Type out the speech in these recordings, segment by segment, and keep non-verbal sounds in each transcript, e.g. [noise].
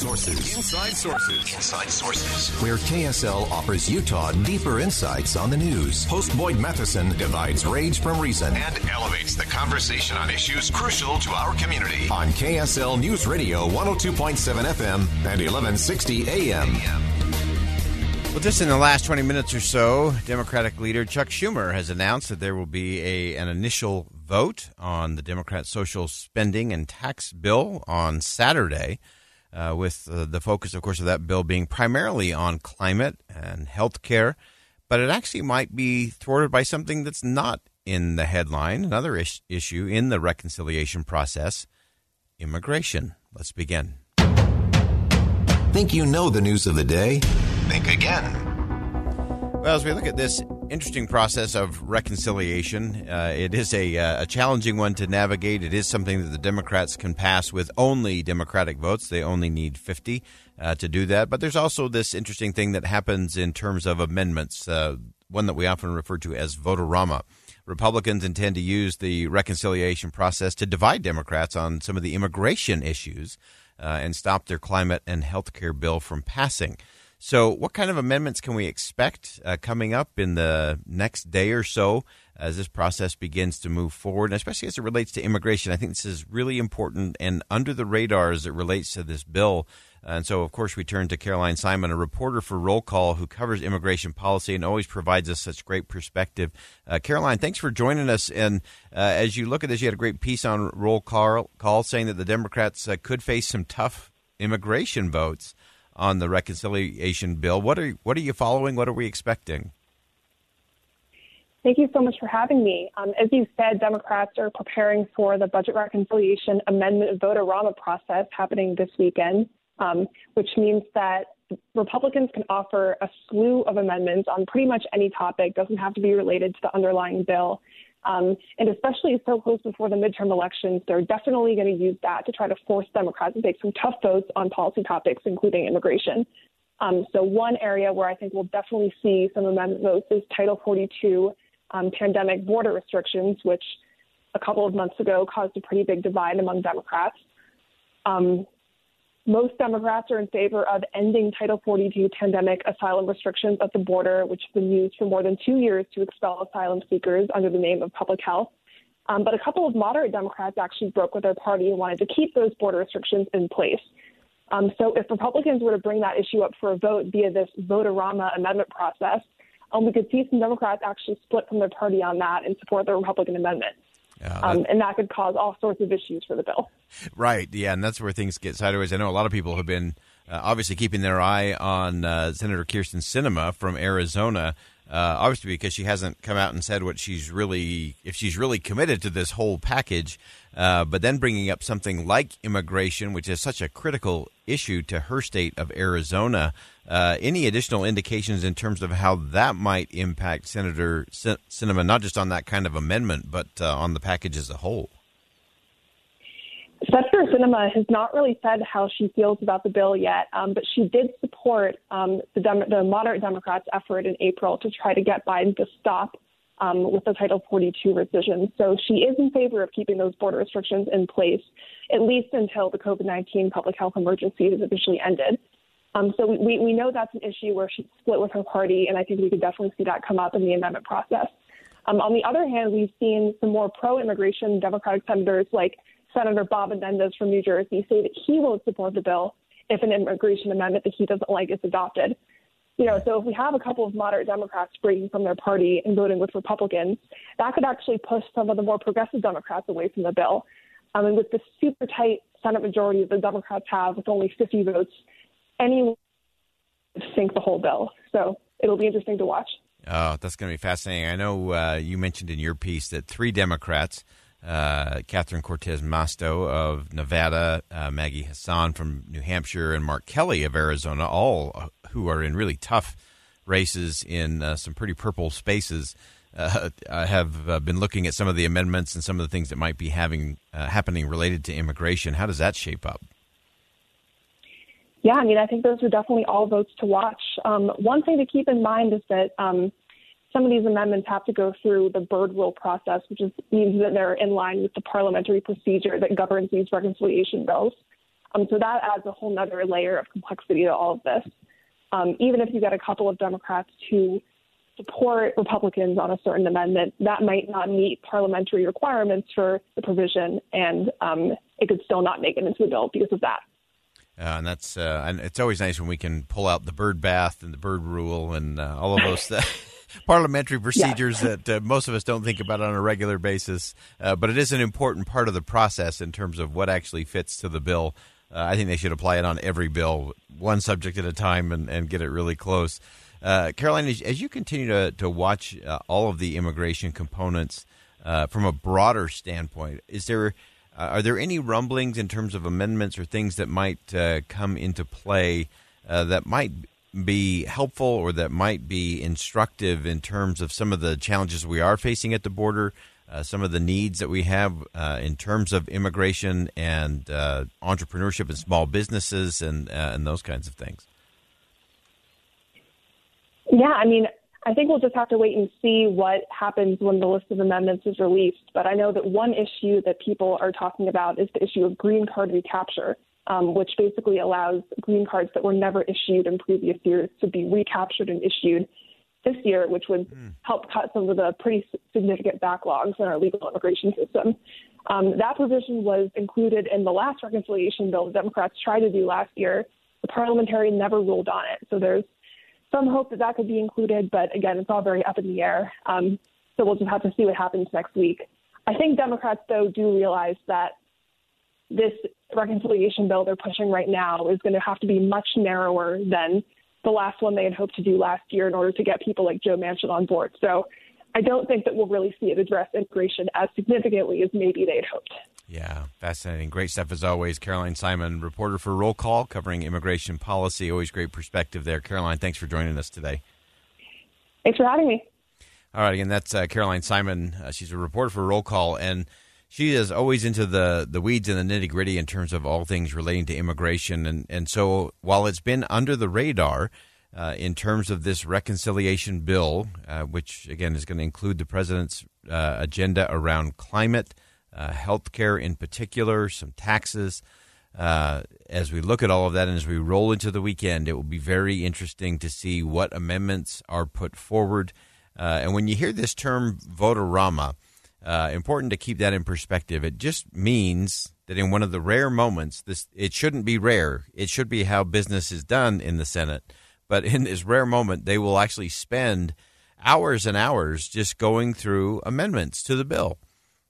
Sources. Inside Sources. Inside Sources. Where KSL offers Utah deeper insights on the news. Host Boyd Matheson divides rage from reason and elevates the conversation on issues crucial to our community. On KSL News Radio 102.7 FM and 1160 AM. Well, just in the last 20 minutes or so, Democratic leader Chuck Schumer has announced that there will be a, an initial vote on the Democrat social spending and tax bill on Saturday uh, with uh, the focus, of course, of that bill being primarily on climate and health care. But it actually might be thwarted by something that's not in the headline, another is- issue in the reconciliation process immigration. Let's begin. Think you know the news of the day? Think again. Well, as we look at this interesting process of reconciliation, uh, it is a, uh, a challenging one to navigate. It is something that the Democrats can pass with only Democratic votes. They only need 50 uh, to do that. But there's also this interesting thing that happens in terms of amendments, uh, one that we often refer to as vote-a-rama. Republicans intend to use the reconciliation process to divide Democrats on some of the immigration issues uh, and stop their climate and health care bill from passing. So, what kind of amendments can we expect uh, coming up in the next day or so as this process begins to move forward, and especially as it relates to immigration? I think this is really important and under the radar as it relates to this bill. And so, of course, we turn to Caroline Simon, a reporter for Roll Call who covers immigration policy and always provides us such great perspective. Uh, Caroline, thanks for joining us. And uh, as you look at this, you had a great piece on Roll Call, call saying that the Democrats uh, could face some tough immigration votes on the reconciliation bill. What are what are you following? What are we expecting? Thank you so much for having me. Um, as you said, Democrats are preparing for the budget reconciliation amendment vote-a-rama process happening this weekend, um, which means that Republicans can offer a slew of amendments on pretty much any topic. Doesn't have to be related to the underlying bill. Um, and especially so close before the midterm elections, they're definitely going to use that to try to force Democrats to take some tough votes on policy topics, including immigration. Um, so, one area where I think we'll definitely see some amendment votes is Title 42 um, pandemic border restrictions, which a couple of months ago caused a pretty big divide among Democrats. Um, most Democrats are in favor of ending Title 42 pandemic asylum restrictions at the border, which have been used for more than two years to expel asylum seekers under the name of public health. Um, but a couple of moderate Democrats actually broke with their party and wanted to keep those border restrictions in place. Um, so if Republicans were to bring that issue up for a vote via this vote-a-rama amendment process, um, we could see some Democrats actually split from their party on that and support the Republican amendment. Yeah, um, and that could cause all sorts of issues for the bill. Right. Yeah, and that's where things get sideways. I know a lot of people have been uh, obviously keeping their eye on uh, Senator Kyrsten Sinema from Arizona. Uh, obviously, because she hasn't come out and said what she's really, if she's really committed to this whole package. Uh, but then bringing up something like immigration, which is such a critical issue to her state of Arizona. Uh, any additional indications in terms of how that might impact Senator Sinema, not just on that kind of amendment, but uh, on the package as a whole? Senator Sinema has not really said how she feels about the bill yet, um, but she did support um, the, Dem- the moderate Democrats' effort in April to try to get Biden to stop um, with the Title 42 rescission. So she is in favor of keeping those border restrictions in place, at least until the COVID 19 public health emergency is officially ended. Um, so we, we know that's an issue where she's split with her party, and I think we could definitely see that come up in the amendment process. Um, on the other hand, we've seen some more pro immigration Democratic senators like Senator Bob Menendez from New Jersey say that he won't support the bill if an immigration amendment that he doesn't like is adopted. You know, so if we have a couple of moderate Democrats breaking from their party and voting with Republicans, that could actually push some of the more progressive Democrats away from the bill. Um, and with the super tight Senate majority that the Democrats have, with only 50 votes, anyone sink the whole bill. So it'll be interesting to watch. Oh, that's going to be fascinating. I know uh, you mentioned in your piece that three Democrats, uh, Catherine Cortez Masto of Nevada, uh, Maggie Hassan from New Hampshire, and Mark Kelly of Arizona, all uh, who are in really tough races in uh, some pretty purple spaces, uh, [laughs] have been looking at some of the amendments and some of the things that might be having happening related to immigration. How does that shape up? Yeah, I mean, I think those are definitely all votes to watch. Um, one thing to keep in mind is that um, some of these amendments have to go through the Byrd rule process, which is, means that they're in line with the parliamentary procedure that governs these reconciliation bills. Um, so that adds a whole other layer of complexity to all of this. Um, even if you get a couple of Democrats who support Republicans on a certain amendment, that might not meet parliamentary requirements for the provision, and um, it could still not make it into the bill because of that. Uh, and that's uh, and it's always nice when we can pull out the bird bath and the Byrd rule and uh, all of those [laughs] parliamentary procedures yeah. that uh, most of us don't think about on a regular basis. Uh, but it is an important part of the process in terms of what actually fits to the bill. Uh, I think they should apply it on every bill, one subject at a time, and, and get it really close. Caroline, as, you continue to, to watch all of the immigration components from a broader standpoint, is there uh, are there any rumblings in terms of amendments or things that might uh, come into play uh, that might be helpful or that might be instructive in terms of some of the challenges we are facing at the border, uh, some of the needs that we have uh, in terms of immigration and uh, entrepreneurship and small businesses and and those kinds of things? Yeah, I mean, I think we'll just have to wait and see what happens when the list of amendments is released. But I know that one issue that people are talking about is the issue of green card recapture, um, which basically allows green cards that were never issued in previous years to be recaptured and issued this year, which would mm. help cut some of the pretty significant backlogs in our legal immigration system. Um, that provision was included in the last reconciliation bill the Democrats tried to do last year. The parliamentarian never ruled on it. So there's some hope that that could be included, but again, it's all very up in the air. Um, so we'll just have to see what happens next week. I think Democrats, though, do realize that this reconciliation bill they're pushing right now is going to have to be much narrower than the last one they had hoped to do last year in order to get people like Joe Manchin on board. So I don't think that we'll really see it address immigration as significantly as maybe they'd hoped. Yeah, fascinating. Great stuff as always. Caroline Simon, reporter for Roll Call, covering immigration policy. Always great perspective there. Caroline, thanks for joining us today. Thanks for having me. All right, again, that's uh, Caroline Simon. Uh, she's a reporter for Roll Call, and she is always into the, the weeds and the nitty gritty in terms of all things relating to immigration. And, and so while it's been under the radar uh, in terms of this reconciliation bill, uh, which again is going to include the president's uh, agenda around climate – uh, health care in particular, some taxes. Uh, as we look at all of that and as we roll into the weekend, it will be very interesting to see what amendments are put forward. Uh, and when you hear this term vote-a-rama, uh, important to keep that in perspective. It just means that in one of the rare moments, this it shouldn't be rare. It should be how business is done in the Senate. But in this rare moment, they will actually spend hours and hours just going through amendments to the bill.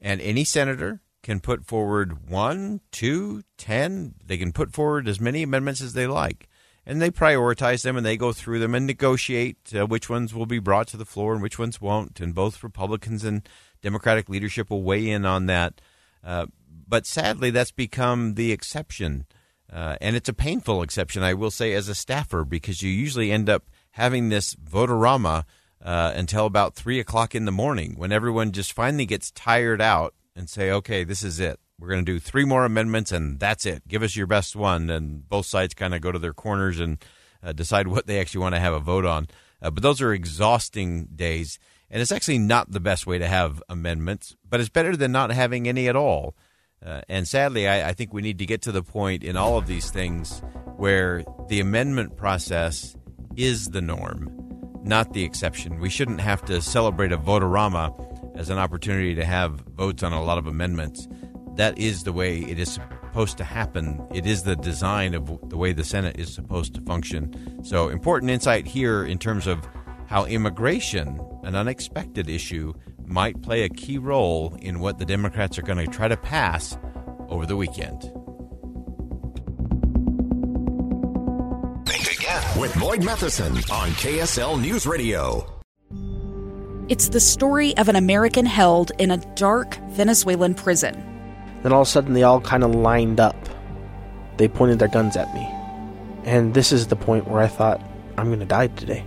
And any senator can put forward one, two, ten. They can put forward as many amendments as they like. And they prioritize them and they go through them and negotiate uh, which ones will be brought to the floor and which ones won't. And both Republicans and Democratic leadership will weigh in on that. Uh, but sadly, that's become the exception. Uh, and it's a painful exception, I will say, as a staffer, because you usually end up having this vote-a-rama uh, until about three o'clock in the morning when everyone just finally gets tired out and say, okay, this is it. We're going to do three more amendments and that's it. Give us your best one. And both sides kind of go to their corners and uh, decide what they actually want to have a vote on. Uh, but those are exhausting days. And it's actually not the best way to have amendments, but it's better than not having any at all. Uh, and sadly, I, I, think we need to get to the point in all of these things where the amendment process is the norm not the exception. We shouldn't have to celebrate a vote-a-rama as an opportunity to have votes on a lot of amendments. That is the way it is supposed to happen. It is the design of the way the Senate is supposed to function. So, important insight here in terms of how immigration, an unexpected issue, might play a key role in what the Democrats are going to try to pass over the weekend. Think again with Boyd Matheson on KSL News Radio. It's the story of an American held in a dark Venezuelan prison. Then all of a sudden, they all kind of lined up. They pointed their guns at me. And this is the point where I thought, I'm going to die today.